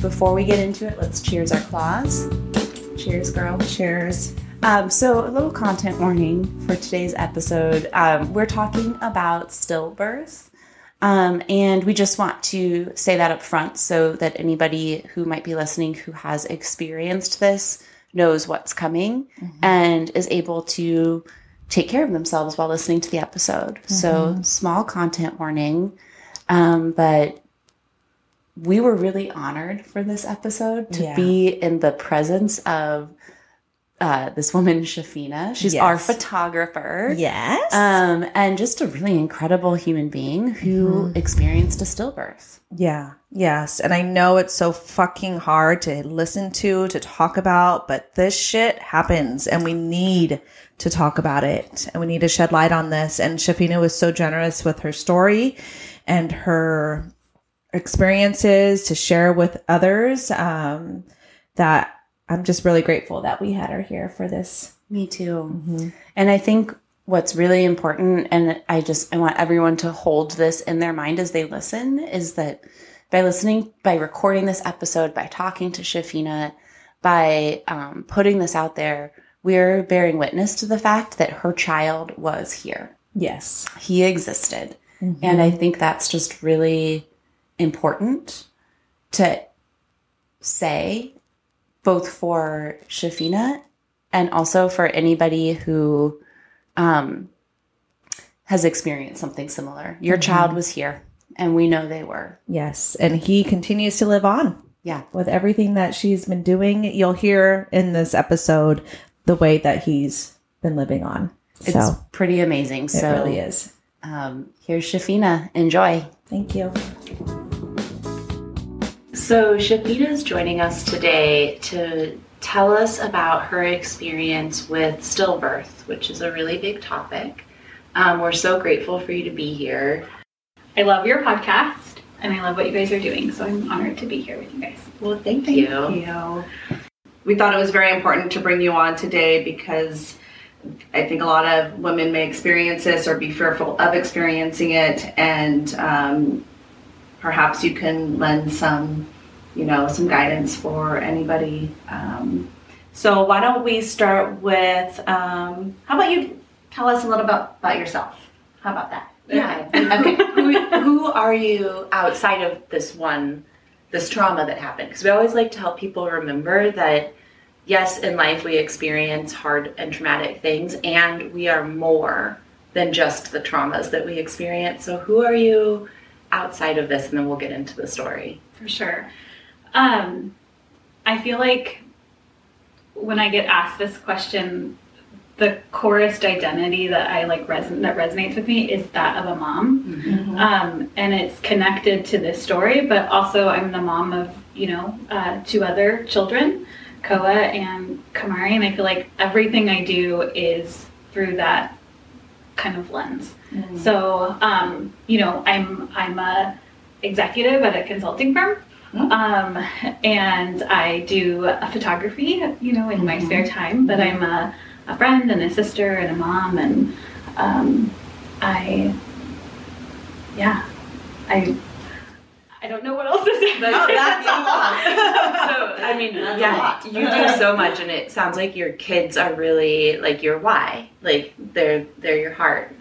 Before we get into it, let's cheers our claws. Cheers, girl. Cheers. Um, so, a little content warning for today's episode. Um, we're talking about stillbirth. Um, and we just want to say that up front so that anybody who might be listening who has experienced this knows what's coming and is able to take care of themselves while listening to the episode. So, small content warning. Um, but we were really honored for this episode to Yeah. be in the presence of uh, this woman, Shafina. She's our photographer. Yes. Um, and just a really incredible human being who experienced a stillbirth. Yeah, yes. And I know it's so fucking hard to listen to, to talk about, but this shit happens and we need to talk about it and we need to shed light on this. And Shafina was so generous with her story and her experiences to share with others um, that I'm just really grateful that we had her here for this. Me too. And I think what's really important, and I just I want everyone to hold this in their mind as they listen, is that by listening, by recording this episode, by talking to Shafina, by um, putting this out there, we're bearing witness to the fact that her child was here. Yes. He existed. And I think that's just really important to say, both for Shafina and also for anybody who um, has experienced something similar. Your child was here, and we know they were. Yes. And he continues to live on. Yeah. with everything that she's been doing. You'll hear in this episode the way that he's been living on. It's so pretty amazing. it so really is. Um, here's Shafina. Enjoy. Thank you. So, Shafina is joining us today to tell us about her experience with stillbirth, which is a really big topic. Um, we're so grateful for you to be here. I love your podcast and I love what you guys are doing. So I'm honored to be here with you guys. Well, thank, you. you. We thought it was very important to bring you on today because I think a lot of women may experience this or be fearful of experiencing it, and um, perhaps you can lend some, you know, some guidance for anybody. Um, so why don't we start with? Um, how about you tell us a little about about yourself? How about that? Yeah. okay. who, who are you outside of this one, this trauma that happened? Because we always like to help people remember that, yes, in life we experience hard and traumatic things, and we are more than just the traumas that we experience. So, who are you outside of this? And then we'll get into the story. For sure. Um, I feel like when I get asked this question, the chorused identity that I like reson- that resonates with me is that of a mom, um, and it's connected to this story. But also, I'm the mom of you know uh, two other children, Koa and Kamari, and I feel like everything I do is through that kind of lens. So, um, you know, I'm I'm a executive at a consulting firm. Um, and I do photography, you know, in my spare time, but I'm a, a friend and a sister and a mom and um, I yeah. I I don't know what else to say. No, that's a lot. so, I mean, That's yeah, you do so much, and it sounds like your kids are really like your why. Like they're they're your heart.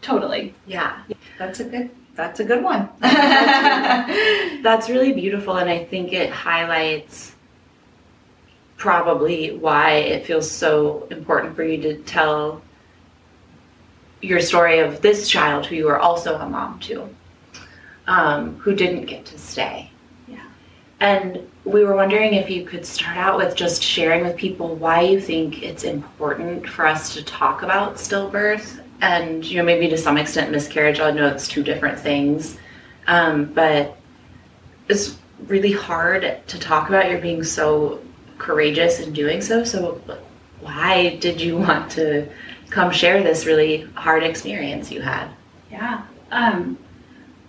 Totally. Yeah, That's a good. That's a good one. that's really beautiful, and I think it highlights probably why it feels so important for you to tell your story of this child who you are also a mom to, um, who didn't get to stay. Yeah. And we were wondering if you could start out with just sharing with people why you think it's important for us to talk about stillbirth and, you know, maybe to some extent miscarriage. I know it's two different things. Um, but it's really hard to talk about. You're being so courageous in doing so. So, why did you want to come share this really hard experience you had? Yeah. Um,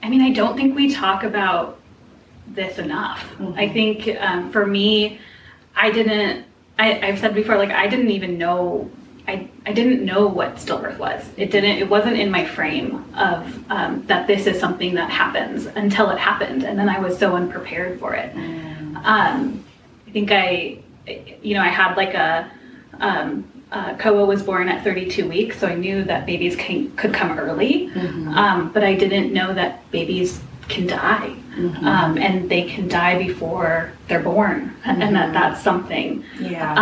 I mean, I don't think we talk about this enough. I think um, for me, I didn't. I, I've said before, like I didn't even know. I, I didn't know what stillbirth was. It didn't. It wasn't in my frame of um, that this is something that happens until it happened, and then I was so unprepared for it. Um, I think I, you know, I had like a. Um, uh, Koa was born at 32 weeks, so I knew that babies can, could come early, um, but I didn't know that babies can die, um, and they can die before they're born, and that that's something. Yeah.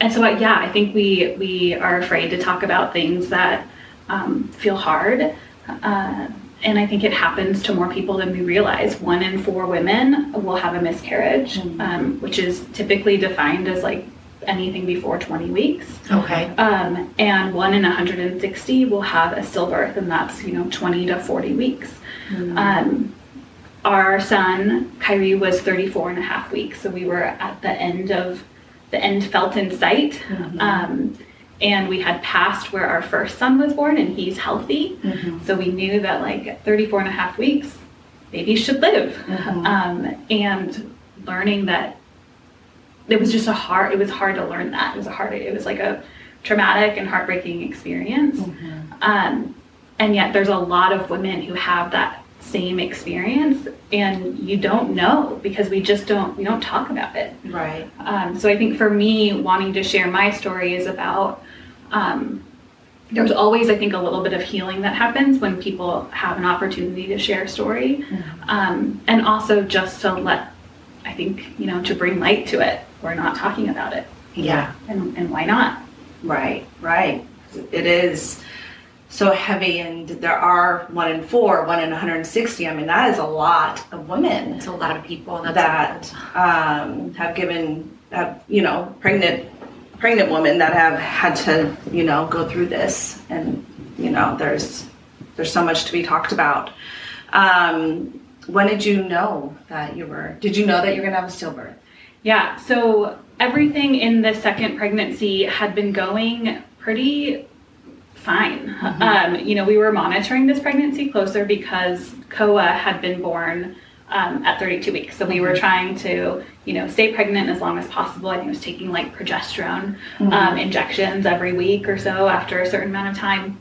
And so, yeah, I think we we are afraid to talk about things that um, feel hard. Uh, and I think it happens to more people than we realize. One in four women will have a miscarriage, um, which is typically defined as like anything before 20 weeks. Okay. Um, and one in 160 will have a stillbirth, and that's you know 20 to 40 weeks. Um, our son Kyrie was 34 and a half weeks, so we were at the end of the end felt in sight. Um, and we had passed where our first son was born, and he's healthy. So we knew that like at 34 and a half weeks, babies should live. Um, and learning that it was just a hard it was hard to learn that it was a hard it was like a traumatic and heartbreaking experience um, and yet there's a lot of women who have that same experience and you don't know because we just don't we don't talk about it right. um, so I think for me, wanting to share my story is about um, there's always, I think, a little bit of healing that happens when people have an opportunity to share a story, um, and also just to let, I think, you know, to bring light to it. We're not talking about it, Yeah. and and why not? Right, right. It is so heavy, and there are one in four, one in 160. I mean, that is a lot of women It's a lot of people. That's that um, have given, have, you know, pregnant, pregnant women that have had to, you know, go through this, and you know, there's there's so much to be talked about. Um, when did you know that you were? Did you know that you were gonna have a stillbirth? Yeah, so everything in the second pregnancy had been going pretty fine. Um, you know, we were monitoring this pregnancy closer because Koa had been born um, at 32 weeks. So we were trying to, you know, stay pregnant as long as possible. I think I was taking like progesterone um, injections every week or so after a certain amount of time.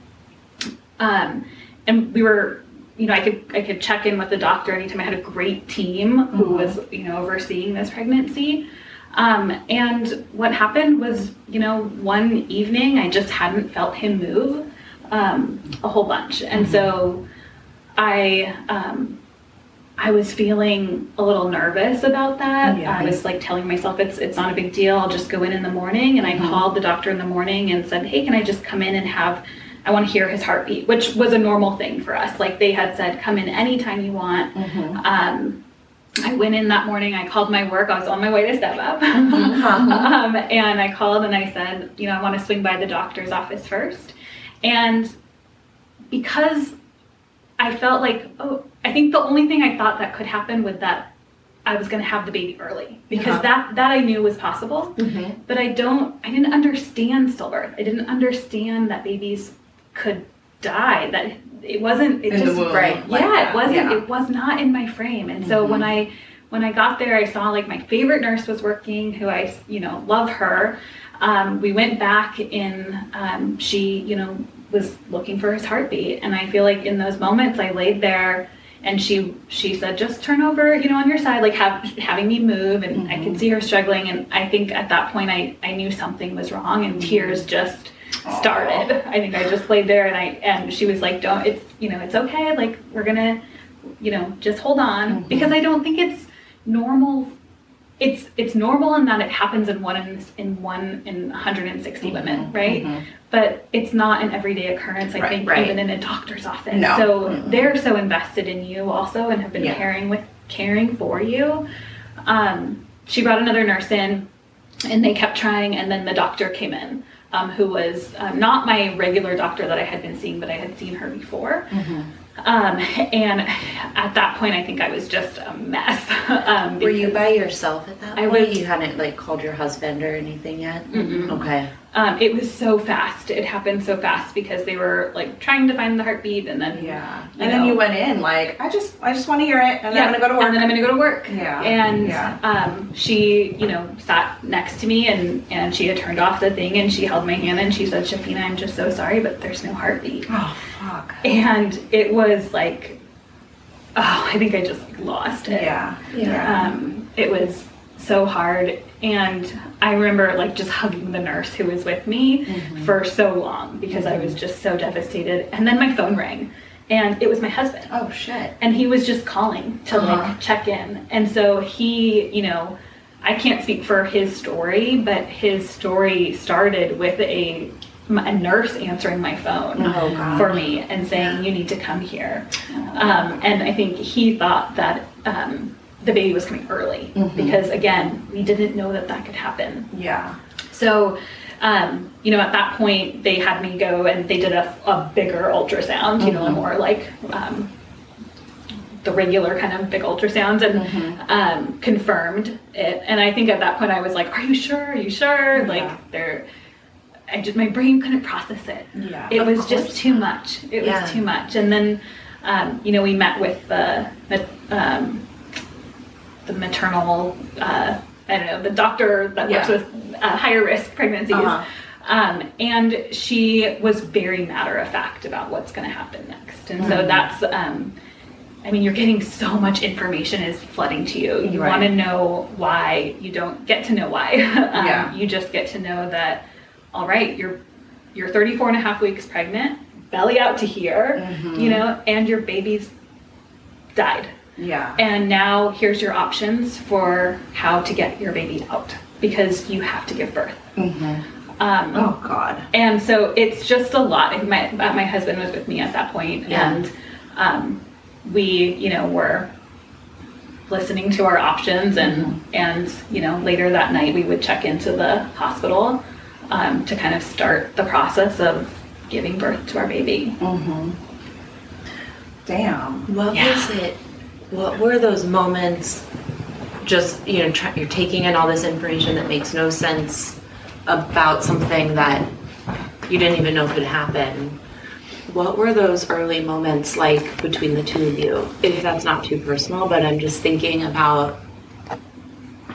Um, and we were, you know, I could I could check in with the doctor anytime. I had a great team who was, you know, overseeing this pregnancy. Um, and what happened was, you know, one evening I just hadn't felt him move um, a whole bunch, and so I um, I was feeling a little nervous about that. Yeah. I was like telling myself it's it's not a big deal. I'll just go in in the morning. And I called the doctor in the morning and said, "Hey, can I just come in and have? I want to hear his heartbeat," which was a normal thing for us. Like they had said, "Come in anytime you want." Um, I went in that morning. I called my work. I was on my way to step up, um, and I called and I said, "You know, I want to swing by the doctor's office first. And because I felt like, oh, I think the only thing I thought that could happen was that I was going to have the baby early because Uh-huh. that that I knew was possible. Mm-hmm. But I don't, I didn't understand stillbirth. I didn't understand that babies could die. That it wasn't. It In just right. like yeah, that, it wasn't. yeah. It was not in my frame. And so when I when I got there, I saw like my favorite nurse was working, who I you know love her. Um, we went back in. Um, she you know was looking for his heartbeat, and I feel like in those moments I laid there. And she she said, just turn over, you know, on your side, like have, having me move, and I could see her struggling. And I think at that point, I I knew something was wrong, and tears just started. I think I just laid there, and I and she was like, don't, it's you know, it's okay, like we're gonna you know just hold on. Mm-hmm. Because i don't think it's normal it's it's normal in that it happens in one in, in one in 160 mm-hmm. women right? Mm-hmm. But it's not an everyday occurrence i Right, think right. even in a doctor's office. No. so they're so invested in you also and have been Yeah. caring with caring for you. Um, she brought another nurse in and they kept trying and then the doctor came in um, who was um, not my regular doctor that i had been seeing but i had seen her before Um, and at that point, I think I was just a mess. um, Were you by yourself at that I point? was- You hadn't like called your husband or anything yet? Okay. um, it was so fast. It happened so fast because they were like trying to find the heartbeat, and then Yeah. And then you went in like, I just I just want to hear it and then I'm gonna go to work. And then I'm gonna go to work. Yeah, And yeah. um, she, you know, sat next to me and and she had turned off the thing and she held my hand and she said, Shafina, I'm just so sorry, but there's no heartbeat. oh fuck. And it was like, oh, I think I just like, lost it. Yeah. Yeah. Um, it was so hard. And I remember like just hugging the nurse who was with me Mm-hmm. for so long because I was just so devastated. And then my phone rang and it was my husband Oh shit. and he was just calling to Uh-huh. like check in and so he you know i can't speak for his story but his story started with a, a nurse answering my phone Oh, for me and saying you need to come here um, and i think he thought that um, the baby was coming early Mm-hmm. because again we didn't know that that could happen Yeah. so, um, you know, at that point, they had me go and they did a, a bigger ultrasound, you know, a more like um, the regular kind of big ultrasounds, and um, confirmed it. And I think at that point, I was like, "Are you sure? Are you sure?" Like, they're. I just my brain couldn't process it. Yeah, it was just too much. It Yeah. was too much. And then, um, you know, we met with the the, um, the maternal. Uh, I don't know the doctor that works with uh, higher risk pregnancies. Uh-huh. Um, and she was very matter of fact about what's going to happen next. And so that's, um, I mean, you're getting so much information is flooding to you. You Right. want to know why. You don't get to know why. um, Yeah. You just get to know that, all right, you're you're 34 and a half weeks pregnant, belly out to here, you know, and your baby's died. Yeah. And now here's your options for how to get your baby out because you have to give birth. Um, oh god. and so it's just a lot. My uh, my husband was with me at that point, Yeah. and um, we, you know, were listening to our options, and and you know, later that night we would check into the hospital um, to kind of start the process of giving birth to our baby. Damn. What Yeah. was it? What were those moments? Just you know, try, you're taking in all this information that makes no sense about something that you didn't even know could happen. What were those early moments like between the two of you? If that's not too personal, but I'm just thinking about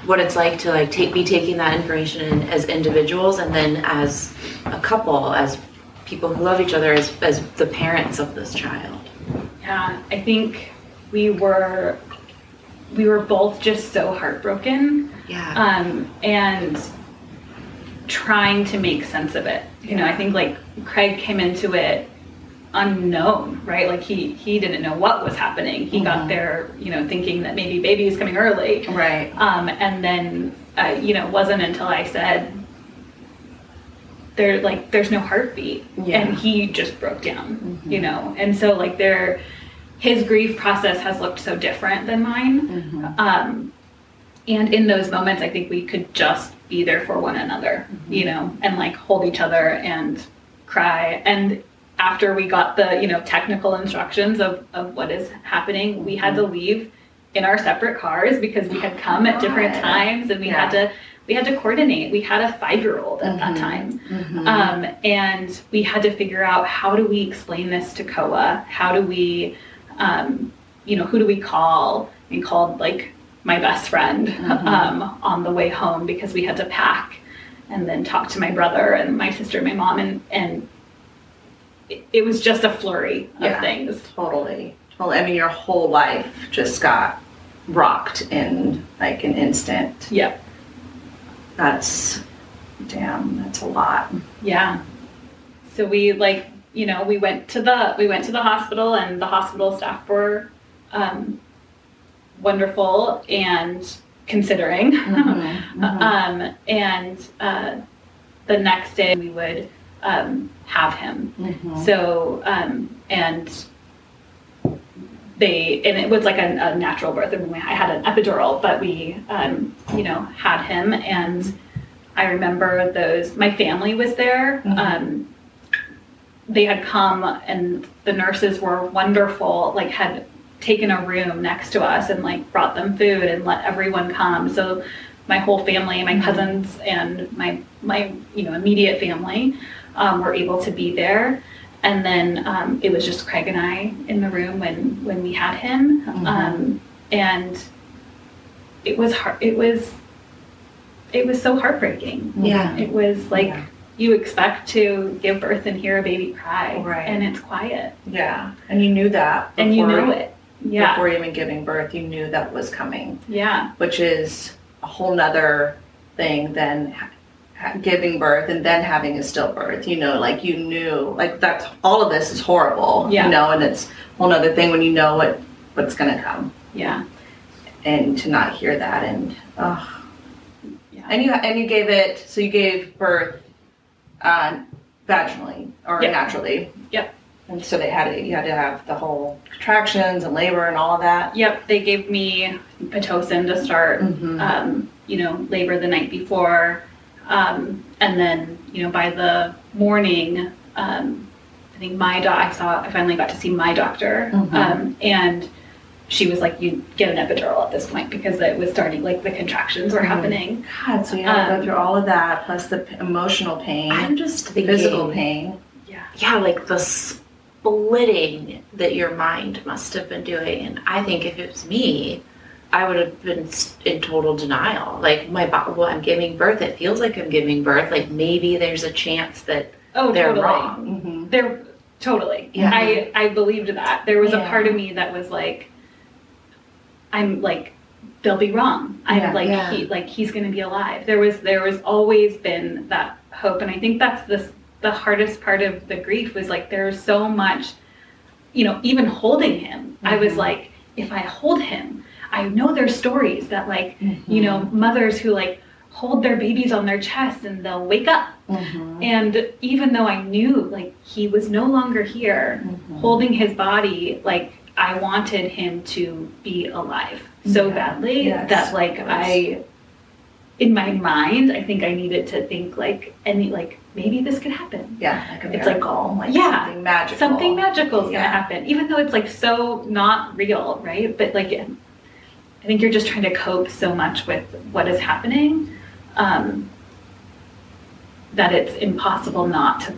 what it's like to like take be taking that information in as individuals and then as a couple, as people who love each other, as as the parents of this child. Yeah, I think we were we were both just so heartbroken. Yeah. um, and trying to make sense of it. You know, I think like Craig came into it unknown, right? Like he he didn't know what was happening. He got there, you know, thinking that maybe baby is coming early. Right. Um, and then, uh, you know, it wasn't until I said, there, like, there's no heartbeat. Yeah. And he just broke down, you know? And so, like, there, his grief process has looked so different than mine. Um, and in those moments, I think we could just be there for one another, you know, and like hold each other and cry. And after we got the, you know, technical instructions of, of what is happening, we had to leave in our separate cars because we had come at different times and we had to we had to coordinate. We had a five year old at that time. Um, and we had to figure out how do we explain this to Koa? How do we, um, you know, who do we call? and called like my best friend um, on the way home because we had to pack and then talk to my brother and my sister and my mom. And, and it, it was just a flurry of things. Totally. Well, I mean, your whole life just got rocked in like an instant. Yep. That's damn. That's a lot. Yeah. So we like, you know, we went to the we went to the hospital and the hospital staff were um, wonderful and considering. um, and uh, the next day we would um, have him. So um, and they and it was like a, a natural birth. I, mean, I had an epidural, but we um, you know had him and I remember those. My family was there. Um, they had come and the nurses were wonderful, like had taken a room next to us and like brought them food and let everyone come. So my whole family, my cousins and my my you know immediate family um, were able to be there. And then um, it was just Craig and I in the room when when we had him, um, and it was hard. It was it was so heartbreaking. Yeah. It was like Yeah. you expect to give birth and hear a baby cry, Right. and it's quiet, Yeah. And you knew that. and you knew it. Yeah, Before even giving birth, you knew that was coming, yeah, which is a whole nother thing than ha- ha- giving birth and then having a stillbirth. You know, like you knew, like that's all of this is horrible. Yeah. You know, and it's a whole nother thing when you know what what's gonna come, yeah, and to not hear that and oh. Yeah. And you and you gave it. So you gave birth, uh, vaginally or Yep. naturally. Yep. And so they had to, you had to have the whole contractions and labor and all of that. yep. They gave me pitocin to start, Mhm. um, you know, labor the night before, um, and then you know by the morning, um, I think my doc. I saw. I finally got to see my doctor, Mhm. um, and she was like, "You get an epidural at this point because it was starting. Like the contractions were Mhm. happening." God, so you had to Um, go through all of that plus the p- emotional pain, I'm just thinking, physical pain. Yeah. yeah, like the splitting that your mind must have been doing. And I think if it was me, I would have been in total denial. Like my body, well, I'm giving birth. It feels like I'm giving birth. Like maybe there's a chance that Oh, they're totally. wrong. Mm-hmm. There, totally. Yeah. I I believed that. There was a part of me that was like, I'm like, they'll be wrong. I'm Yeah. like Yeah. he like he's gonna be alive. There was there was always been that hope, and I think that's the the hardest part of the grief was like there's so much, you know, even holding him. I was Mhm. like, if I hold him, I know there's stories that like Mm-hmm. you know mothers who like hold their babies on their chest and they'll wake up Mm-hmm. and even though I knew like he was no longer here, Mm-hmm. holding his body, like I wanted him to be alive so Yeah. badly Yes, that like. I, in my mind, I think I needed to think like any like maybe this could happen. Yeah, like It's like- miracle, like, yeah, something magical. Something magical is Yeah. gonna happen, even though it's like so not real, right? But like, I think you're just trying to cope so much with what is happening um, that it's impossible not to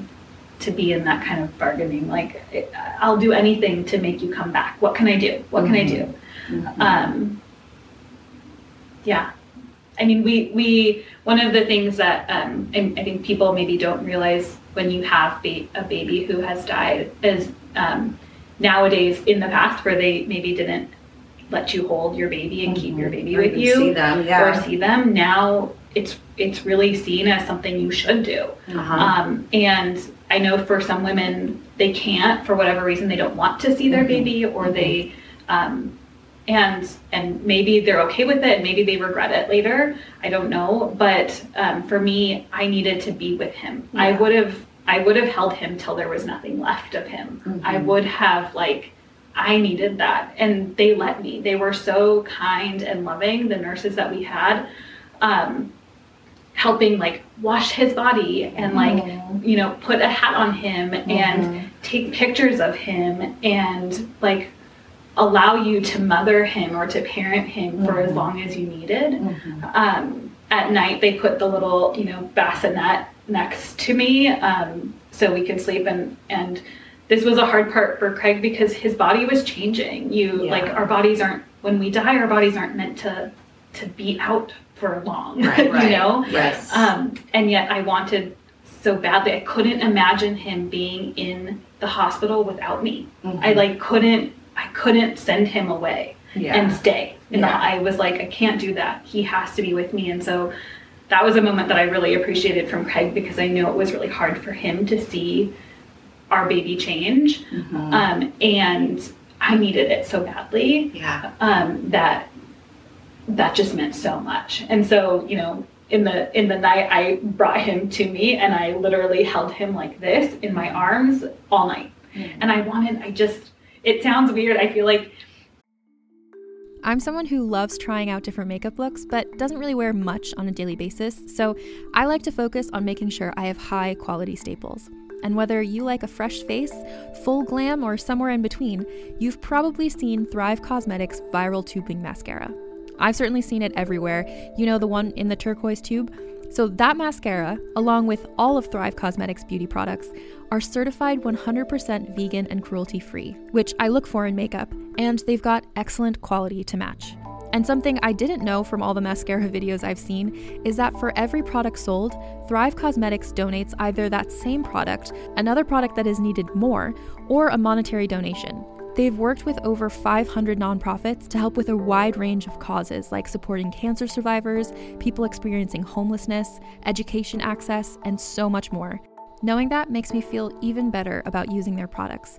to be in that kind of bargaining. Like, it- I'll do anything to make you come back. What can I do? What can I do? Mhm. Um, yeah. I mean, we, we, one of the things that um, I, I think people maybe don't realize when you have ba- a baby who has died is um, nowadays in the past where they maybe didn't let you hold your baby and keep your baby Mm-hmm. Or with you see them, or see them. Now it's, it's really seen as something you should do. Uh-huh. Um, and I know for some women, they can't for whatever reason. They don't want to see their baby, or they, um, and and maybe they're okay with it. Maybe they regret it later. I don't know. But um, for me, I needed to be with him. I would have I would have held him till there was nothing left of him. I would have like. I needed that, and they let me. They were so kind and loving. The nurses that we had, um, helping like wash his body and like you know put a hat on him and take pictures of him and like allow you to mother him or to parent him for as long as you needed um, at night they put the little you know bassinet next to me um, so we could sleep and and this was a hard part for craig because his body was changing you Yeah. like our bodies aren't when we die our bodies aren't meant to to be out for long Right, right. you know Yes. um, and yet I wanted so badly. I couldn't imagine him being in the hospital without me. I like couldn't. I couldn't send him away Yeah. and stay. And Yeah. I was like, I can't do that. He has to be with me. And so that was a moment that I really appreciated from Craig because I knew it was really hard for him to see our baby change. Mm-hmm. Um, and I needed it so badly yeah. um, that that just meant so much. And so, you know, in the in the night, I brought him to me, and I literally held him like this in my arms all night. And I wanted, I just, it sounds weird. I feel like I'm someone who loves trying out different makeup looks, but doesn't really wear much on a daily basis, so I like to focus on making sure I have high quality staples. And whether you like a fresh face, full glam, or somewhere in between, you've probably seen Thrive Causemetics Viral Tubing Mascara. I've certainly seen it everywhere. You know, the one in the turquoise tube? So, that mascara, along with all of Thrive Causemetics beauty products, are certified 100% vegan and cruelty free, which I look for in makeup, and they've got excellent quality to match. And something I didn't know from all the mascara videos I've seen is that for every product sold, Thrive Causemetics donates either that same product, another product that is needed more, or a monetary donation. They've worked with over 500 nonprofits to help with a wide range of causes like supporting cancer survivors, people experiencing homelessness, education access, and so much more. Knowing that makes me feel even better about using their products.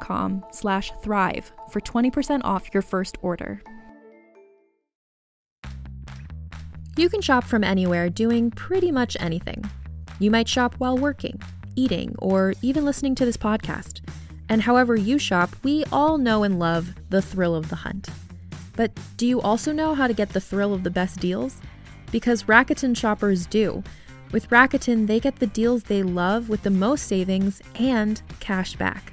com slash thrive for 20% off your first order. You can shop from anywhere doing pretty much anything. You might shop while working, eating, or even listening to this podcast. And however you shop, we all know and love the thrill of the hunt. But do you also know how to get the thrill of the best deals? Because Rakuten shoppers do. With Rakuten, they get the deals they love with the most savings and cash back.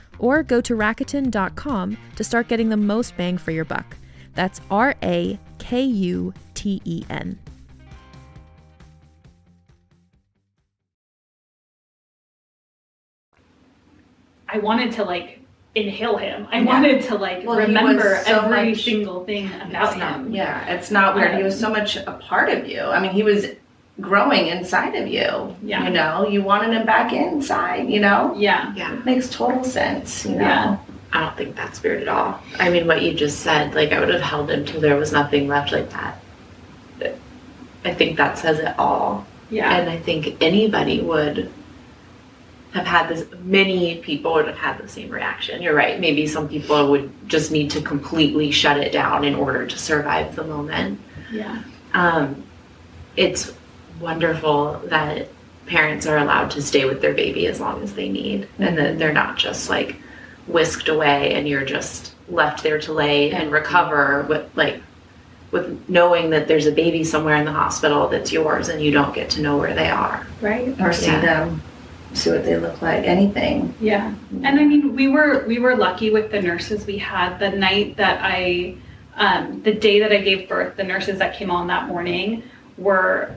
Or go to Rakuten.com to start getting the most bang for your buck. That's R A K U T E N. I wanted to like inhale him. I Yeah. wanted to like Well, remember so every much- single thing about him. Yeah, it's not weird. He was so much a part of you. I mean, he was growing inside of you. Yeah. You know, you wanted him back inside, you know? Yeah. Yeah. Makes total sense, you know? Yeah. I don't think that's weird at all. I mean, what you just said, like, I would have held him till there was nothing left like that. I think that says it all. Yeah. And I think anybody would have had this, many people would have had the same reaction. You're right. Maybe some people would just need to completely shut it down in order to survive the moment. Yeah. Um, it's wonderful that parents are allowed to stay with their baby as long as they need and that they're not just like whisked away and you're just left there to lay and recover with like with knowing that there's a baby somewhere in the hospital that's yours and you don't get to know where they are. Right. Or see Yeah. them, see what they look like, anything. Yeah. And I mean, we were we were lucky with the nurses we had the night that I um, the day that I gave birth, the nurses that came on that morning were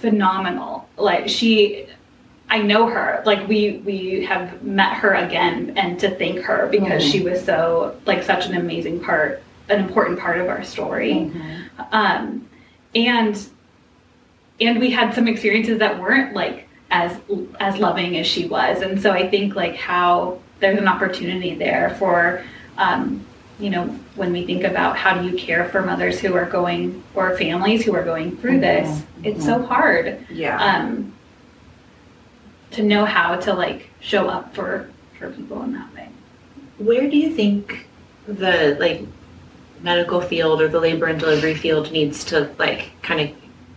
phenomenal. Like she I know her. Like we we have met her again and to thank her because she was so like such an amazing part, an important part of our story. Um and and we had some experiences that weren't like as as loving as she was and so i think like how there's an opportunity there for um, you know when we think about how do you care for mothers who are going or families who are going through this it's so hard Yeah. um, to know how to like show up for for people in that way Where do you think the like medical field or the labor and delivery field needs to like kind of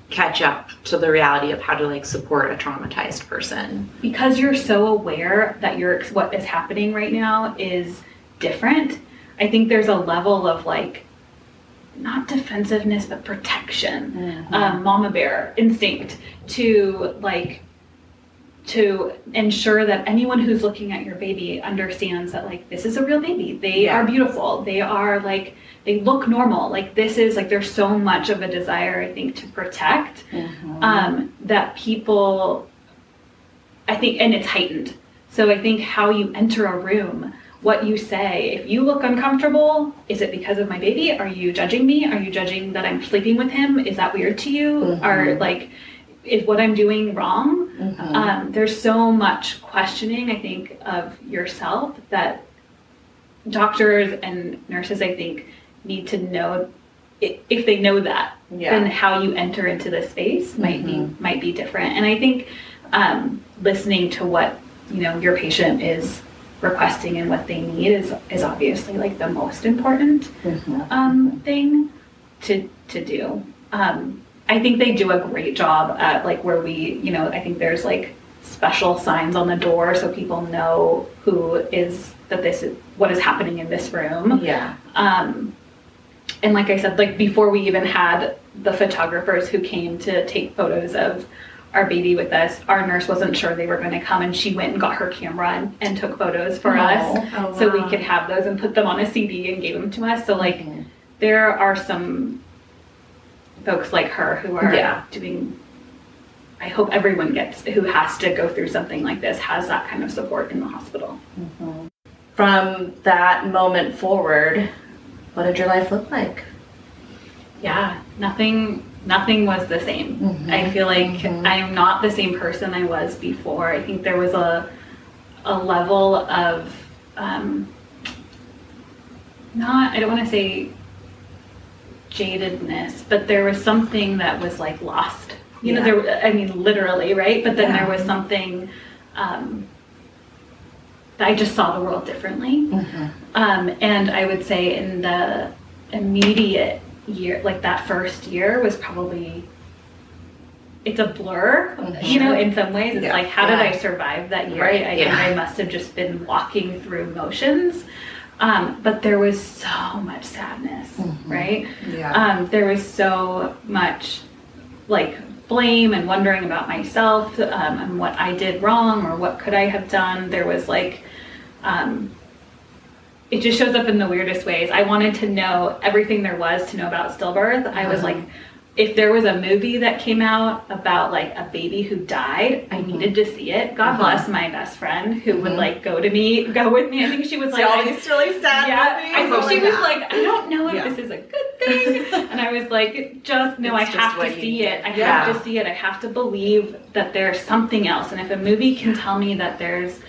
catch up to the reality of how to like support a traumatized person? because you're so aware that you're what is happening right now is different i think there's a level of like not defensiveness but protection um, mama bear instinct to like to ensure that anyone who's looking at your baby understands that like this is a real baby. They Yeah. are beautiful. They are like they look normal. Like this is like there's so much of a desire i think to protect um, that people i think and it's heightened. So I think how you enter a room, what you say, if you look uncomfortable, is it because of my baby? Are you judging me? Are you judging that I'm sleeping with him? Is that weird to you? Are like, is what I'm doing wrong? Um, there's so much questioning, I think, of yourself that doctors and nurses, I think, need to know if they know that, Yeah. then how you enter into this space might be might be different. And I think um, listening to what you know your patient is requesting and what they need is is obviously like the most important um, thing to to do. Um, I think they do a great job at like where we, you know, I think there's like special signs on the door so people know who is that this is what is happening in this room. Yeah. Um, and like I said, like before we even had the photographers who came to take photos of our baby with us, our nurse wasn't sure they were going to come, and she went and got her camera and, and took photos for oh, us, Oh, so we could have those and put them on a CD and gave them to us. So like, mm-hmm. there are some folks like her who are Yeah. doing. I hope everyone gets who has to go through something like this has that kind of support in the hospital. Mm-hmm. From that moment forward, what did your life look like? yeah nothing nothing was the same. I feel like i'm not the same person i was before. I think there was a a level of um not i don't want to say jadedness but there was something that was like lost. You know there i mean literally right? But then there was something um that i just saw the world differently. Um, and I would say in the immediate year, like that first year, was probably it's a blur, you know, in some ways. It's Yeah. like, how did I survive that year? Right. I Yeah. I must have just been walking through motions. Um, but there was so much sadness, right? Yeah. Um, there was so much like blame and wondering about myself um, and what I did wrong or what could I have done. There was like, um, it just shows up in the weirdest ways. I wanted to know everything there was to know about stillbirth. I was like, if there was a movie that came out about like a baby who died, I needed to see it. God bless my best friend who would like go to me, go with me. I think she was like, I- really sad yeah, I think she was that. like, I don't know if Yeah. this is a good thing. and I was like, just no, I It's just have to see it. I Yeah. have to see it. I have to believe that there's something else. And if a movie can tell me that there's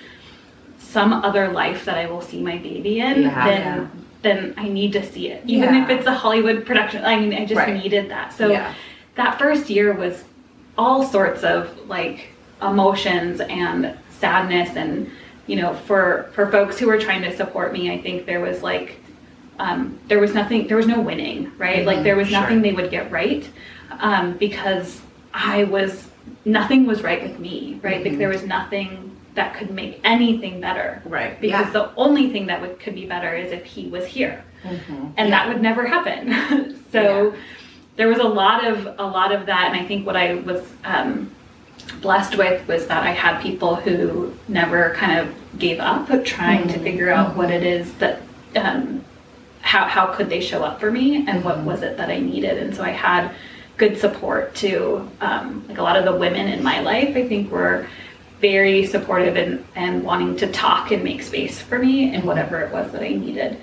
some other life that I will see my baby in, Yeah. then Yeah. then I need to see it. Even Yeah. if it's a Hollywood production. I mean, I just Right. needed that. So that first year was all sorts of like emotions and sadness and you know for for folks who were trying to support me i think there was like um, there was nothing there was no winning right like there was nothing they would get right um, because i was nothing was right with me right like there was nothing that could make anything better. Right. because Yeah. the only thing that would, could be better is if he was here. And that would never happen. So there was a lot of a lot of that. And i think what i was um, blessed with was that i had people who never kind of gave up trying to figure out what it is that um, how, how could they show up for me and what was it that i needed. And so i had good support to um, like a lot of the women in my life i think were very supportive and, and wanting to talk and make space for me and whatever it was that I needed.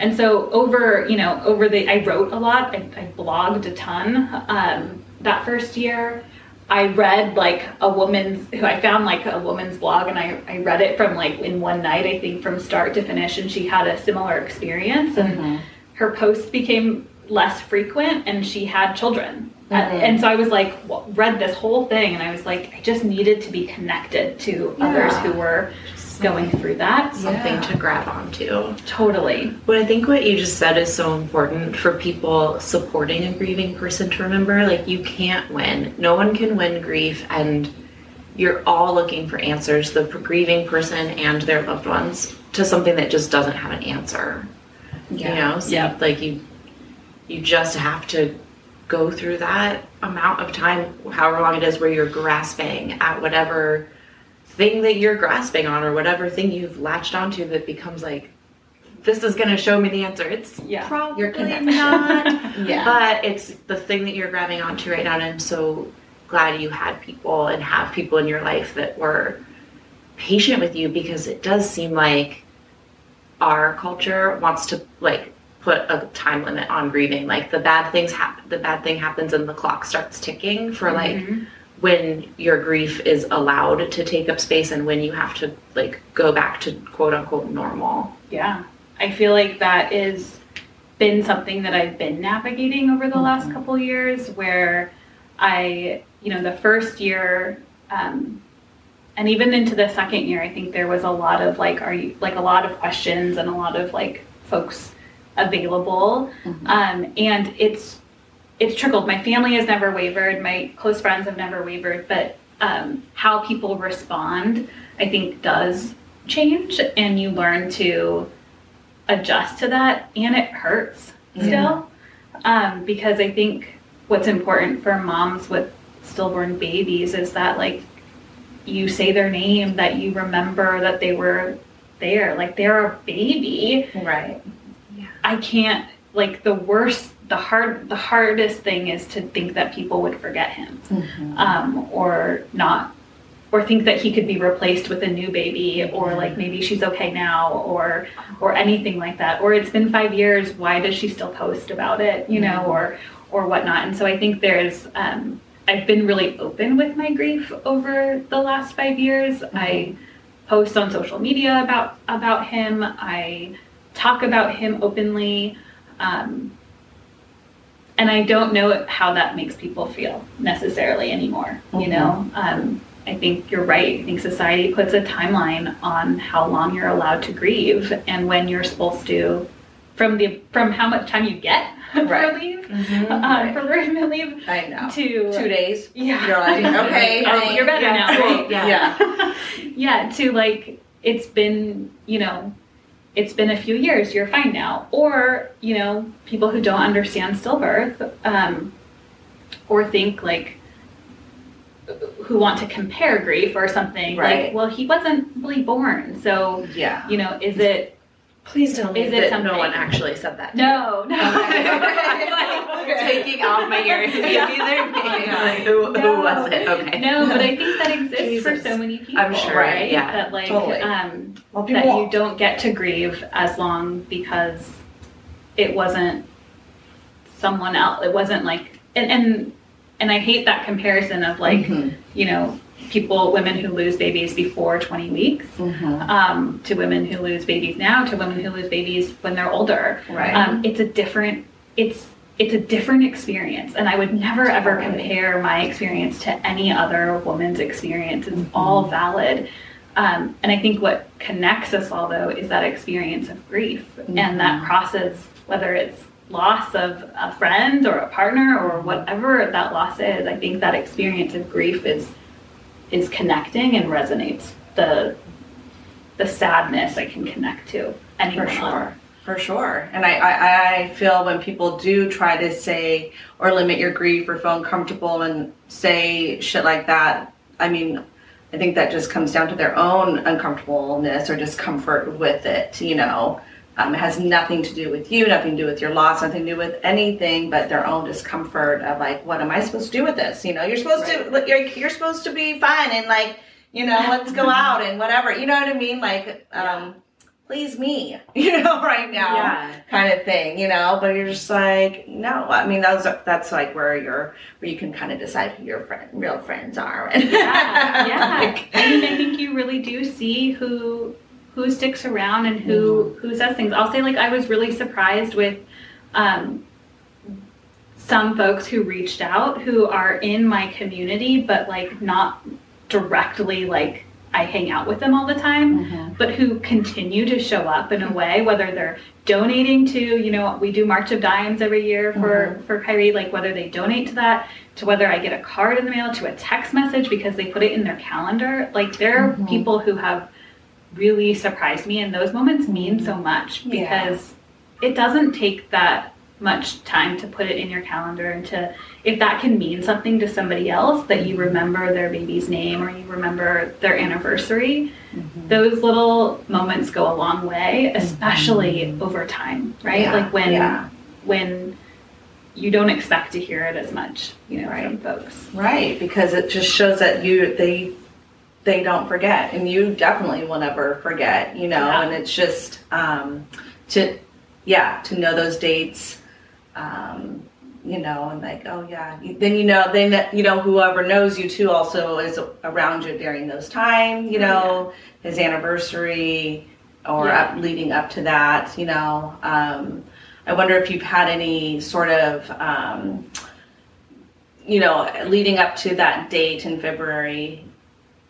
And so over, you know, over the, I wrote a lot, I, I blogged a ton. Um, that first year, I read like a woman's, who I found like a woman's blog and I, I read it from like in one night, I think from start to finish, and she had a similar experience. And her posts became less frequent and she had children. Uh, and so I was like, read this whole thing, and I was like, I just needed to be connected to others who were going through that. Something to grab onto. Totally. But I think what you just said is so important for people supporting a grieving person to remember. Like, you can't win. No one can win grief, and you're all looking for answers, the grieving person and their loved ones, to something that just doesn't have an answer. You know? So, Yeah. like, you, you just have to go through that amount of time, however long it is, where you're grasping at whatever thing that you're grasping on or whatever thing you've latched onto that becomes like this is going to show me the answer it's Yeah. probably Your not Yeah. but it's the thing that you're grabbing onto right now and i'm so glad you had people and have people in your life that were patient with you because it does seem like our culture wants to like put a time limit on grieving. Like the bad things happen, the bad thing happens, and the clock starts ticking for like when your grief is allowed to take up space and when you have to like go back to quote unquote normal. Yeah. I feel like that is been something that I've been navigating over the last couple years where I, you know, the first year um, and even into the second year, I think there was a lot of like, are you like a lot of questions and a lot of like folks available. Um, and it's it's trickled. My family has never wavered. My close friends have never wavered, but um, how people respond, I think, does change, and you learn to adjust to that, and it hurts still, um, because I think what's important for moms with stillborn babies is that like you say their name, that you remember that they were there, like they're a baby. Right. I can't like the worst the hard the hardest thing is to think that people would forget him um, or not or think that he could be replaced with a new baby or like maybe she's okay now or or anything like that. Or it's been five years why does she still post about it you know or or whatnot. And so i think there's um, i've been really open with my grief over the last five years. I post on social media about about him. I talk about him openly um, and I don't know how that makes people feel necessarily anymore. You know, um, I think you're right. I think society puts a timeline on how long you're allowed to grieve and when you're supposed to, from the from how much time you get for Right. leave, uh, for bereavement leave, I know. to Two days. Yeah. You're like, okay. Oh, you're better Yeah, now, right? Yeah. Yeah. yeah to like it's been you know it's been a few years you're fine now or you know people who don't understand stillbirth um, or think like who want to compare grief or something Right. like well he wasn't really born so Yeah. you know is it Please tell me Is it that no one actually said that. no no like, taking off my earrings. Yeah. Give me. Like, who, who No. was it? Okay. no but i think that exists for so many people I'm sure, right yeah, that like totally. um Well, that you don't get to grieve as long because it wasn't someone else it wasn't like and and and i hate that comparison of like Mhm. you know people women who lose babies before 20 weeks Mhm. um, to women who lose babies now to women who lose babies when they're older Right. um, it's a different it's it's a different experience. And i would never ever compare my experience to any other woman's experience. It's all mm-hmm. valid. Um, and i think what connects us all though is that experience of grief and that mm-hmm. crosses whether it's loss of a friend or a partner or mm-hmm. whatever that loss is i think that experience of grief is is connecting and resonates. The the sadness i can connect to anyone. For sure. For sure. And I, I, I feel when people do try to say or limit your grief or feel uncomfortable and say shit like that, I mean, I think that just comes down to their own uncomfortableness or discomfort with it, you know. Um, it has nothing to do with you, nothing to do with your loss, nothing to do with anything but their own discomfort of like, what am I supposed to do with this? You know, you're supposed to, you're, you're supposed to be fine and like, you know, let's go out and whatever. You know what I mean? Like, um, please me, you know, right now, Yeah. kind of thing, you know. But you're just like, no. I mean, that's that's like where you're where you can kind of decide who your friend, real friends are. And yeah, yeah. like, I mean, I think you really do see who who sticks around and who who says things. I'll say, like, I was really surprised with um, some folks who reached out who are in my community, but like not directly like I hang out with them all the time, mm-hmm. but who continue to show up in a mm-hmm. way, whether they're donating to, you know, we do March of Dimes every year for mm-hmm. for Kyrie, like whether they donate to that, to whether I get a card in the mail, to a text message because they put it in their calendar. Like there are people who have really surprised me, and those moments mean so much Yeah. because it doesn't take that much time to put it in your calendar and to if that can mean something to somebody else that you remember their baby's name or you remember their anniversary those little moments go a long way especially over time right Yeah, like when yeah. when you don't expect to hear it as much you know right. from folks right, because it just shows that you they they don't forget, and you definitely will never forget. You know, Yeah. and it's just um, to yeah to know those dates. Um, you know, and like, oh yeah, then you know, then you know, whoever knows you too also is around you during those time. You know, his anniversary or Yeah. up, leading up to that. You know, um, I wonder if you've had any sort of, um, you know, leading up to that date in February.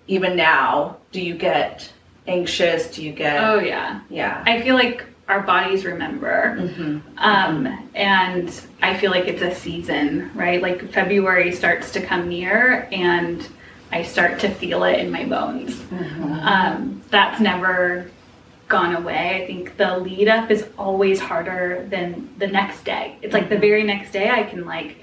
Even now, do you get anxious? Do you get? Oh yeah. yeah. I feel like our bodies remember. Mm-hmm. Um, and I feel like it's a season, right? Like February starts to come near and I start to feel it in my bones. Um, that's never gone away. I think the lead up is always harder than the next day. It's like the very next day I can like,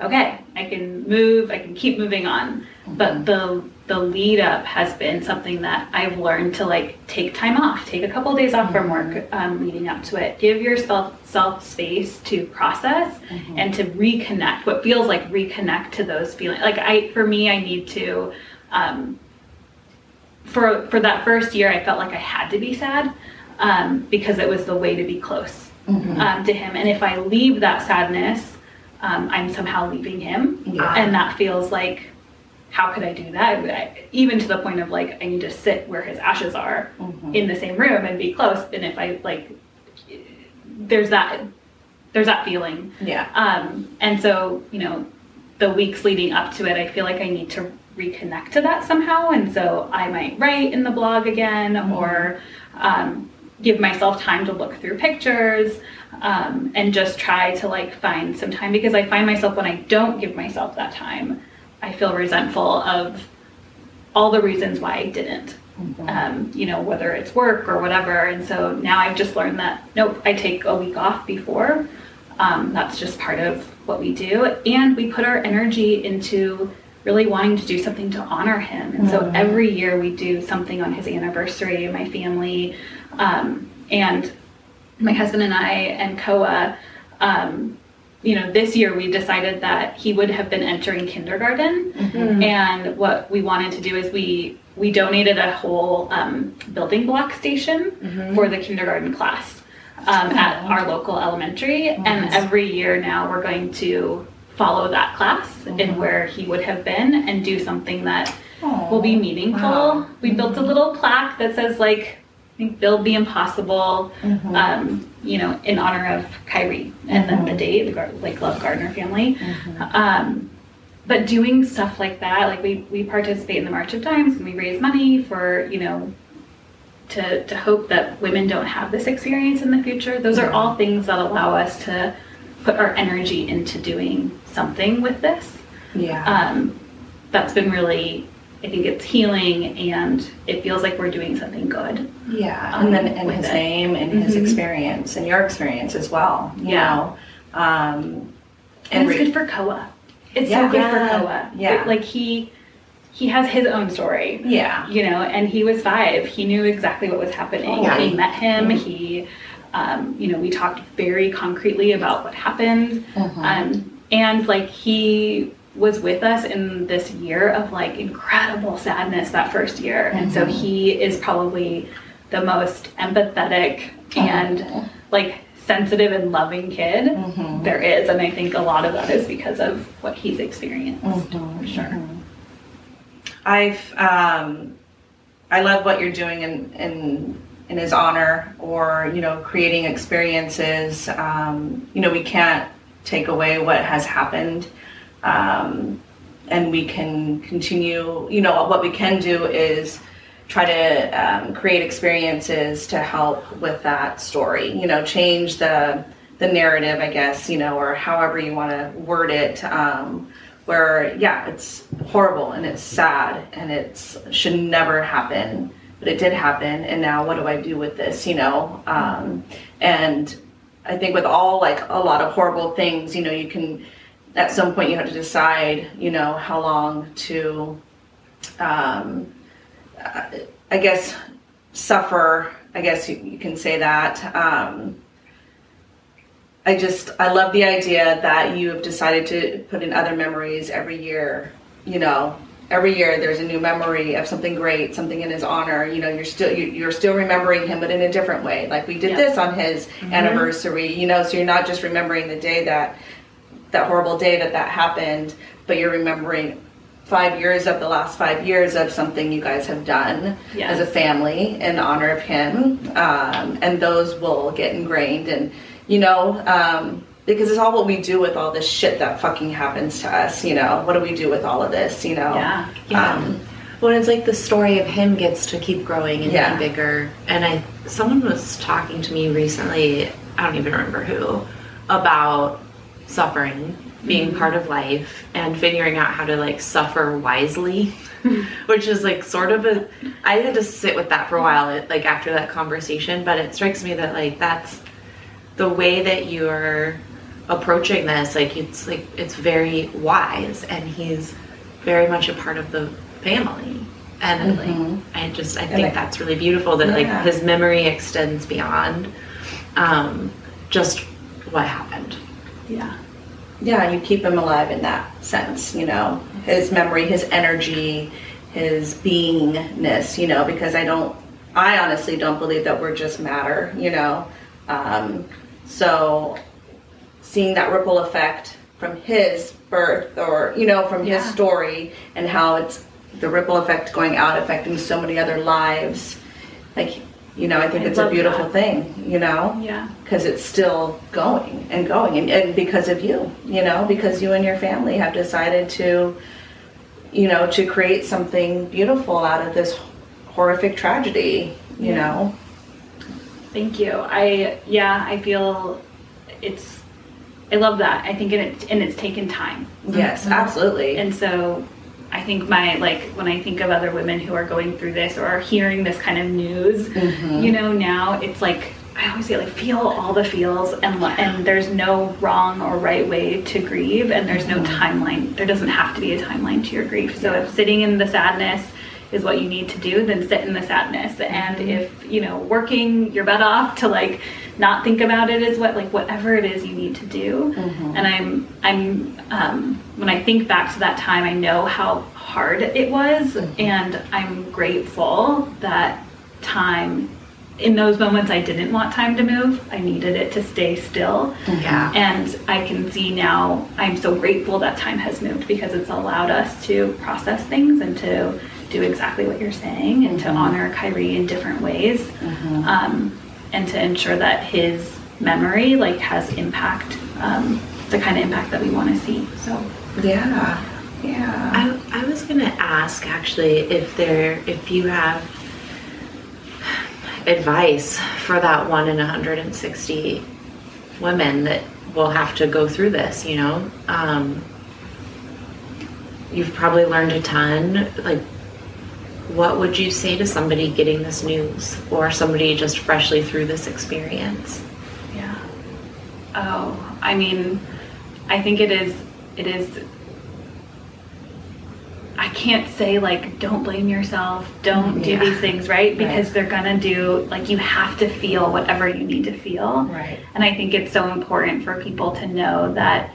okay, I can move, I can keep moving on. But the the lead up has been something that I've learned to like take time off, take a couple days off from work um, leading up to it. Give yourself self space to process and to reconnect. What feels like reconnect to those feelings. Like I, for me, I need to. Um, for for that first year, I felt like I had to be sad um, because it was the way to be close um, to him. And if I leave that sadness, um, I'm somehow leaving him, Yeah. and that feels like how could I do that? I, even to the point of like I need to sit where his ashes are in the same room and be close. And if I like, there's that there's that feeling. yeah. Um, and so, you know, the weeks leading up to it, I feel like I need to reconnect to that somehow. And so I might write in the blog again or um, give myself time to look through pictures um, and just try to like find some time because I find myself when I don't give myself that time, I feel resentful of all the reasons why I didn't. Um, you know, whether it's work or whatever. And so now I've just learned that nope, I take a week off before. Um, that's just part of what we do. And we put our energy into really wanting to do something to honor him. And so every year we do something on his anniversary, my family, um, and my husband and I and Koa. Um, you know, this year we decided that he would have been entering kindergarten, and what we wanted to do is we we donated a whole um, building block station for the kindergarten class um, at our local elementary, and every year now we're going to follow that class in where he would have been and do something that will be meaningful. We built a little plaque that says like think build the impossible, um, you know, in honor of Kyrie and then the day, the Gar- Lake Love Gardner family. Um, but doing stuff like that, like we, we participate in the March of Dimes and we raise money for, you know, to, to hope that women don't have this experience in the future. Those are all things that allow us to put our energy into doing something with this. Yeah. Um, that's been really, I think it's healing and it feels like we're doing something good. Yeah, and then in with his it. name and his Mhm. experience and your experience as well. You Yeah. know, um, And it's re- good for Koa. It's Yeah. so good for Koa. Yeah. It- like he he has his own story. yeah, You know, and he was five. He knew exactly what was happening. Yeah. He met him. He, um, you know, we talked very concretely about what happened. Um, and like he was with us in this year of like incredible sadness that first year. And so mm-hmm. he is probably the most empathetic and mm-hmm. like sensitive and loving kid mm-hmm. there is. And I think a lot of that is because of what he's experienced for sure. I've um, I love what you're doing in in in his honor, or you know, creating experiences. Um, you know, we can't take away what has happened, um, and we can continue. You know, what we can do is try to um, create experiences to help with that story. You know, change the the narrative, I guess. You know, or however you want to word it. Um, where yeah, it's horrible and it's sad and it should never happen, but it did happen. And now what do I do with this? You know, um, and I think with all like a lot of horrible things, you know, you can at some point you have to decide, you know, how long to, um, uh, I guess, suffer. I guess you, you can say that. Um, I just I love the idea that you have decided to put in other memories every year. You know, every year there's a new memory of something great, something in his honor. You know, you're still you, you're still remembering him, but in a different way. Like we did Yeah. this on his anniversary. You know, so you're not just remembering the day that that horrible day that that happened, but you're remembering five years of the last five years of something you guys have done Yeah. as a family in honor of him, um, and those will get ingrained and you know. Um, because it's all what we do with all this shit that fucking happens to us, you know. What do we do with all of this, you know? Yeah. Yeah. Um, Well, it's like the story of him gets to keep growing and Yeah. be bigger. And I, someone was talking to me recently. I don't even remember who about suffering being part of life and figuring out how to like suffer wisely, which is like sort of a. I had to sit with that for a while, like after that conversation. But it strikes me that like that's the way that you're approaching this like it's like it's very wise and he's very much a part of the family and like i just i think I- that's really beautiful that Yeah. like his memory extends beyond um just what happened Yeah. yeah, you keep him alive in that sense, you know, his memory, his energy, his beingness, you know, because I don't, I honestly don't believe that we're just matter, you know. Um, so seeing that ripple effect from his birth or, you know, from his story and how it's the ripple effect going out affecting so many other lives, like, you know, I think I it's a beautiful that. thing, you know? Yeah. because it's still going and going and, and because of you you know because you and your family have decided to you know to create something beautiful out of this horrific tragedy you Yeah. know Thank you. I yeah, I feel it's I love that. I think and it and it's taken time. yes mm-hmm. absolutely And so I think my like when I think of other women who are going through this or are hearing this kind of news, mm-hmm. you know, now it's like I always say like feel all the feels and and there's no wrong or right way to grieve and there's no mm-hmm. timeline. There doesn't have to be a timeline to your grief. So if sitting in the sadness is what you need to do, then sit in the sadness. Mm-hmm. And if, you know, working your butt off to like not think about it is what like whatever it is you need to do. Mm-hmm. And I'm I'm um, when I think back to that time, I know how hard it was, mm-hmm. and I'm grateful that time. In those moments, I didn't want time to move. I needed it to stay still. Mm-hmm. yeah And I can see now, I'm so grateful that time has moved because it's allowed us to process things and to do exactly what you're saying and to honor Kyrie in different ways. Um, and to ensure that his memory like has impact, um, the kind of impact that we want to see. So yeah yeah I, I was gonna ask actually if there if you have advice for that one in 160 women that will have to go through this you know um, you've probably learned a ton like what would you say to somebody getting this news or somebody just freshly through this experience Yeah. Oh, I mean, I think it is. It is. I can't say like don't blame yourself, don't do Yeah. these things, right? Because they're gonna do like you have to feel whatever you need to feel. Right. And I think it's so important for people to know that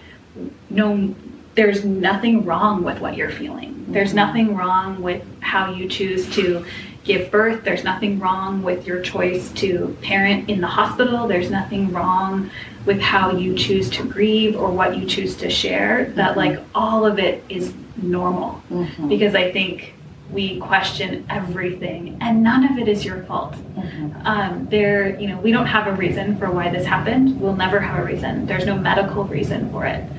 no there's nothing wrong with what you're feeling. There's mm-hmm. nothing wrong with how you choose to give birth. There's nothing wrong with your choice to parent in the hospital. There's nothing wrong with how you choose to grieve or what you choose to share. That mm-hmm. like all of it is normal. Mm-hmm. Because I think we question everything and none of it is your fault. Um, there, you know, we don't have a reason for why this happened. We'll never have a reason. There's no medical reason for it.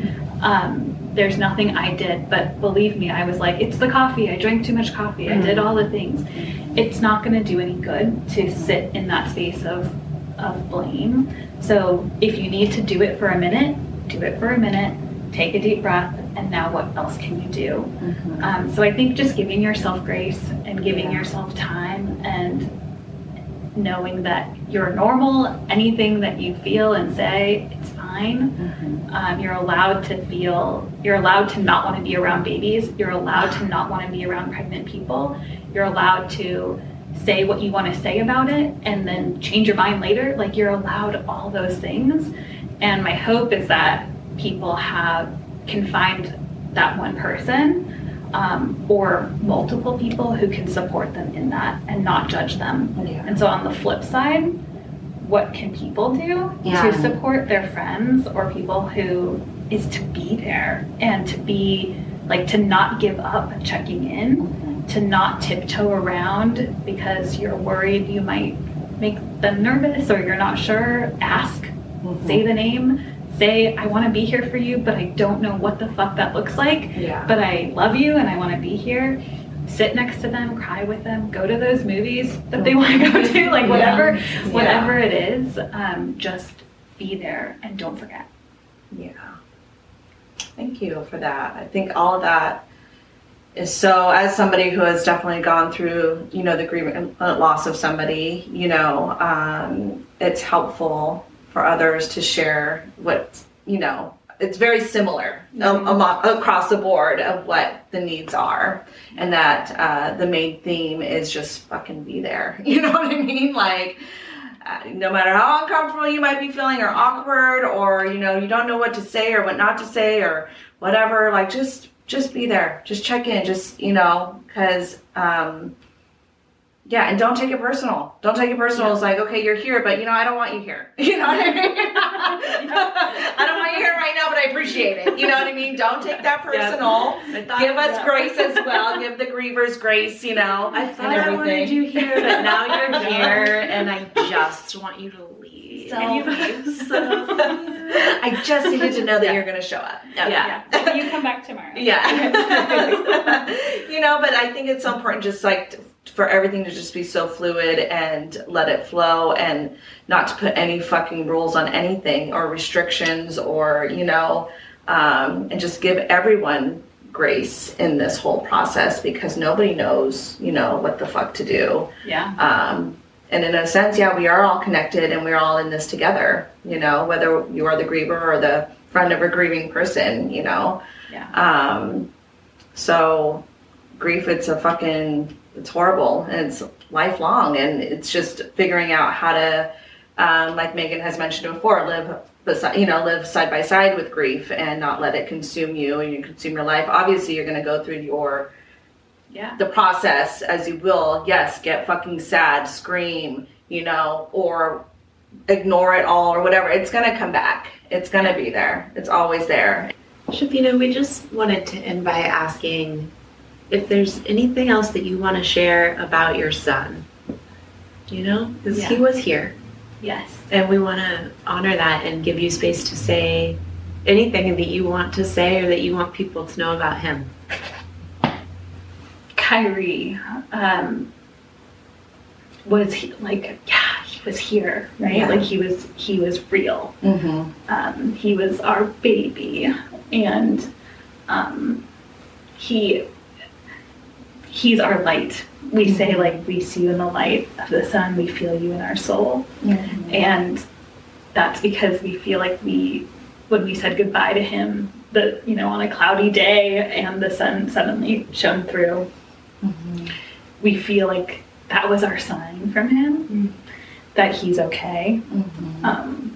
Um, there's nothing I did, but believe me, I was like, it's the coffee. I drank too much coffee. I did all the things. It's not going to do any good to sit in that space of of blame. So if you need to do it for a minute, do it for a minute. Take a deep breath, and now what else can you do? Um, so I think just giving yourself grace and giving yourself time and knowing that you're normal, anything that you feel and say, it's fine. Um, you're allowed to feel, you're allowed to not want to be around babies. You're allowed to not want to be around pregnant people. You're allowed to say what you want to say about it and then change your mind later. Like you're allowed all those things. And my hope is that people have can find that one person um, or multiple people who can support them in that and not judge them. Yeah. And so on the flip side, what can people do Yeah. to support their friends or people who is to be there and to be like to not give up checking in, mm-hmm. to not tiptoe around because you're worried you might make them nervous or you're not sure, ask, mm-hmm. say the name, say, I want to be here for you, but I don't know what the fuck that looks like. Yeah. But I love you and I want to be here. Sit next to them, cry with them, go to those movies that they want to go to, like whatever, whatever it is. Um, just be there and don't forget. Yeah. Thank you for that. I think all of that is so, as somebody who has definitely gone through, you know, the grief uh, loss of somebody, you know, um, it's helpful for others to share what, you know, it's very similar um, amo- across the board of what the needs are. And that uh, the main theme is just fucking be there. You know what I mean? Like, uh, no matter how uncomfortable you might be feeling or awkward or you know you don't know what to say or what not to say or whatever like just just be there just check in just you know because um yeah and don't take it personal. Don't take it personal. It's like okay you're here but you know i don't want you here. You know what i mean? I don't want you here right now but i appreciate it. You know what i mean? Don't take that personal. Give us grace as well. Give the grievers grace you know I and thought I wanted you here, but now you're here, and I just want you to leave. So- so I just needed to know that you're going to show up. Yeah. Yeah. you come back tomorrow. Yeah. you know, but I think it's so important just like t- for everything to just be so fluid and let it flow and not to put any fucking rules on anything or restrictions or, you know, um, and just give everyone grace in this whole process because nobody knows, you know, what the fuck to do. Yeah. Um, and in a sense, yeah, we are all connected and we're all in this together, you know, whether you are the griever or the friend of a grieving person, you know. Yeah. Um, so grief, it's a fucking, it's horrible and it's lifelong and it's just figuring out how to, um, like Megan has mentioned before, live beside, you know, live side by side with grief and not let it consume you and you consume your life. Obviously, you're going to go through your Yeah. the process as you will. Yes, get fucking sad, scream, you know, or ignore it all or whatever. It's gonna come back. It's gonna be there. It's always there. Shafina, we just wanted to end by asking if there's anything else that you want to share about your son. You know, because he was here, Yes. and we want to honor that and give you space to say anything that you want to say or that you want people to know about him. Kyrie um, was he, like, yeah, he was here, right? Yeah. Like he was, he was real. Mm-hmm. Um, he was our baby, and um, he he's our light. We say like we see you in the light of the sun. We feel you in our soul, mm-hmm. and that's because we feel like we when we said goodbye to him the you know on a cloudy day and the sun suddenly shone through mm-hmm. we feel like that was our sign from him mm-hmm. that he's okay um,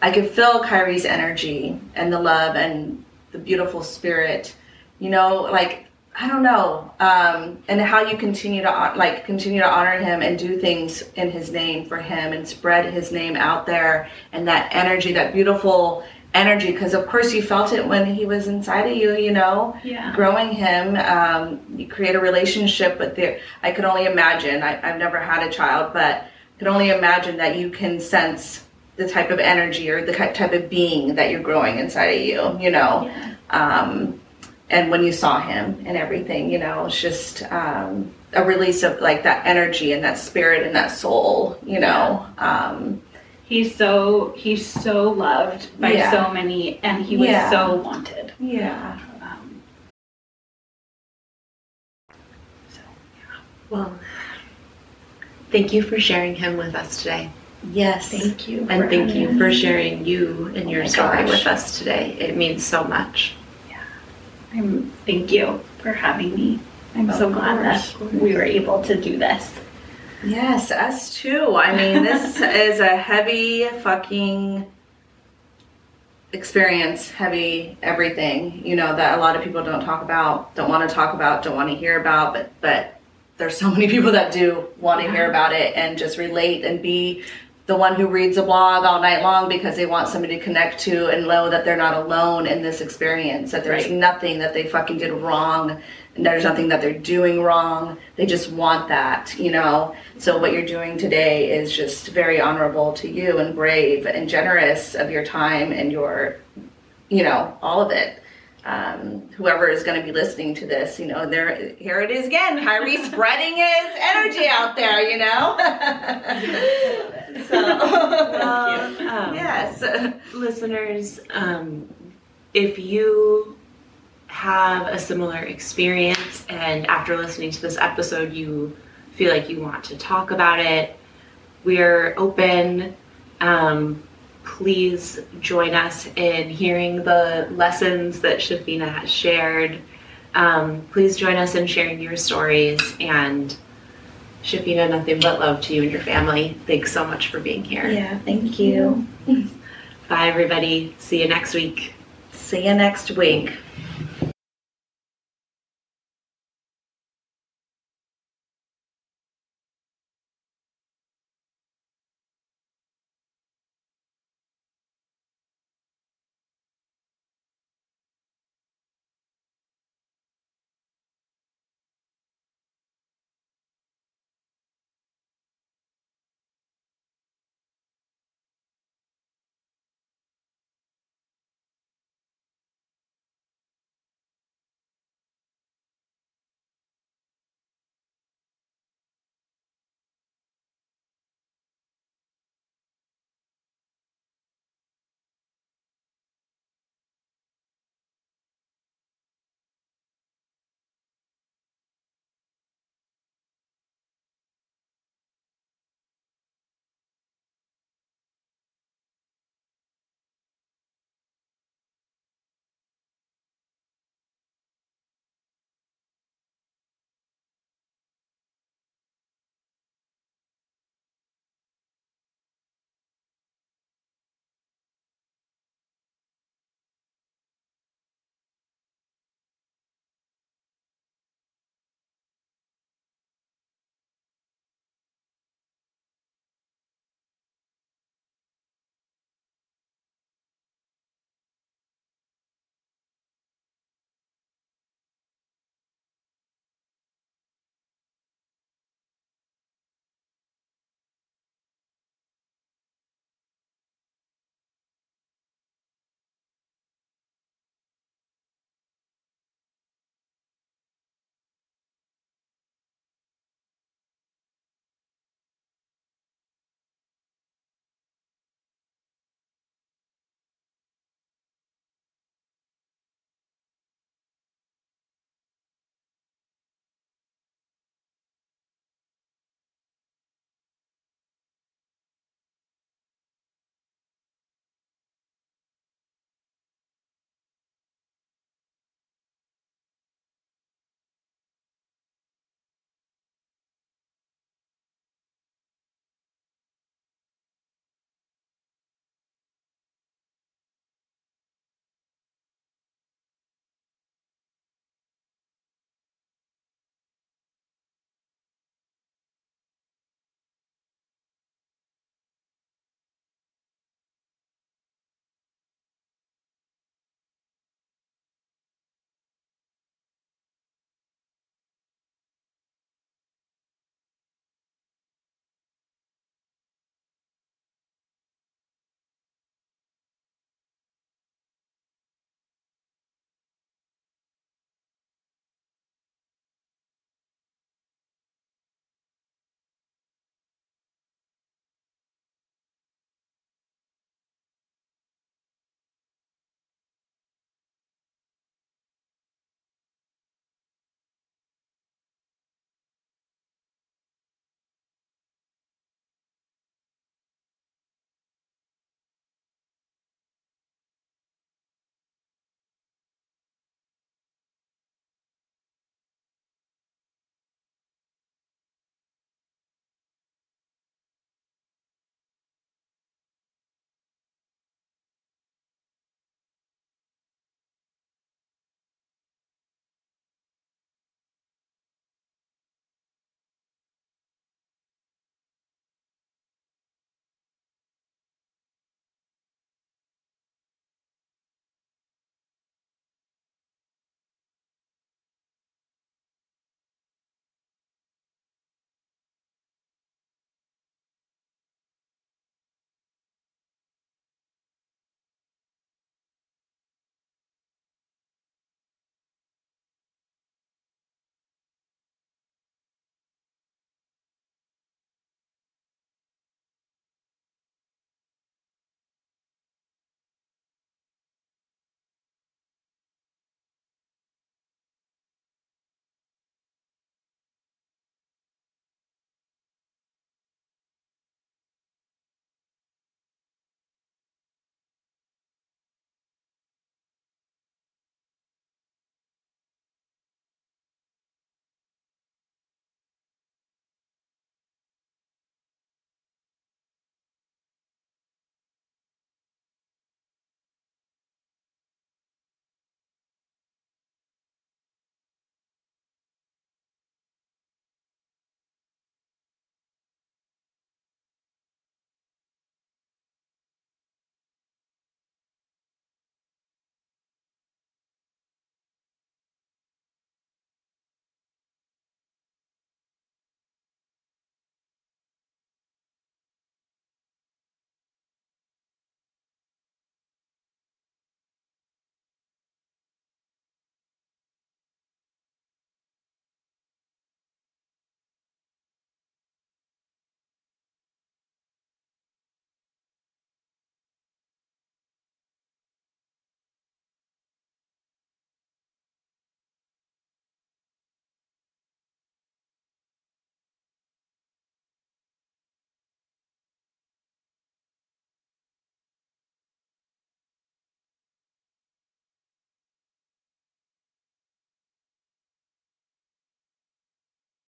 I could feel Kyrie's energy and the love and the beautiful spirit. You know, like I don't know, um, and how you continue to like continue to honor him and do things in his name for him and spread his name out there and that energy, that beautiful energy. Because of course you felt it when he was inside of you. You know, Yeah. growing him. Um, you create a relationship with the. I could only imagine. I, I've never had a child, but I could only imagine that you can sense the type of energy or the type of being that you're growing inside of you, you know. Yeah. Um, and when you saw him and everything, you know, it's just um, a release of like that energy and that spirit and that soul, you know. Um, he's so he's so loved by Yeah. so many and he was Yeah. so wanted yeah. um, Well, thank you for sharing him with us today. Yes. thank you And thank you for sharing you and your story gosh. with us today. It means so much. I'm, thank you for having me. I'm so glad that we were able to do this. Yes, us too. I mean, this is a heavy fucking experience heavy everything, you know, that a lot of people don't talk about, don't want to talk about, don't want to hear about, but but there's so many people that do want to hear about it and just relate and be the one who reads a blog all night long because they want somebody to connect to and know that they're not alone in this experience, that there's Right. nothing that they fucking did wrong and there's nothing that they're doing wrong. They just want that, you know. So what you're doing today is just very honorable to you and brave and generous of your time and your, you know, all of it. Um, whoever is going to be listening to this, you know, there, here it is again. Kyrie spreading his energy out there, you know. so, um, yes. listeners, um, if you have a similar experience and after listening to this episode you feel like you want to talk about it, we're open. Um, please join us in hearing the lessons that Shafina has shared. Um, please join us in sharing your stories and Shafina, nothing but love to you and your family. Thanks so much for being here. Yeah, thank you. Bye, everybody. See you next week. See you next week.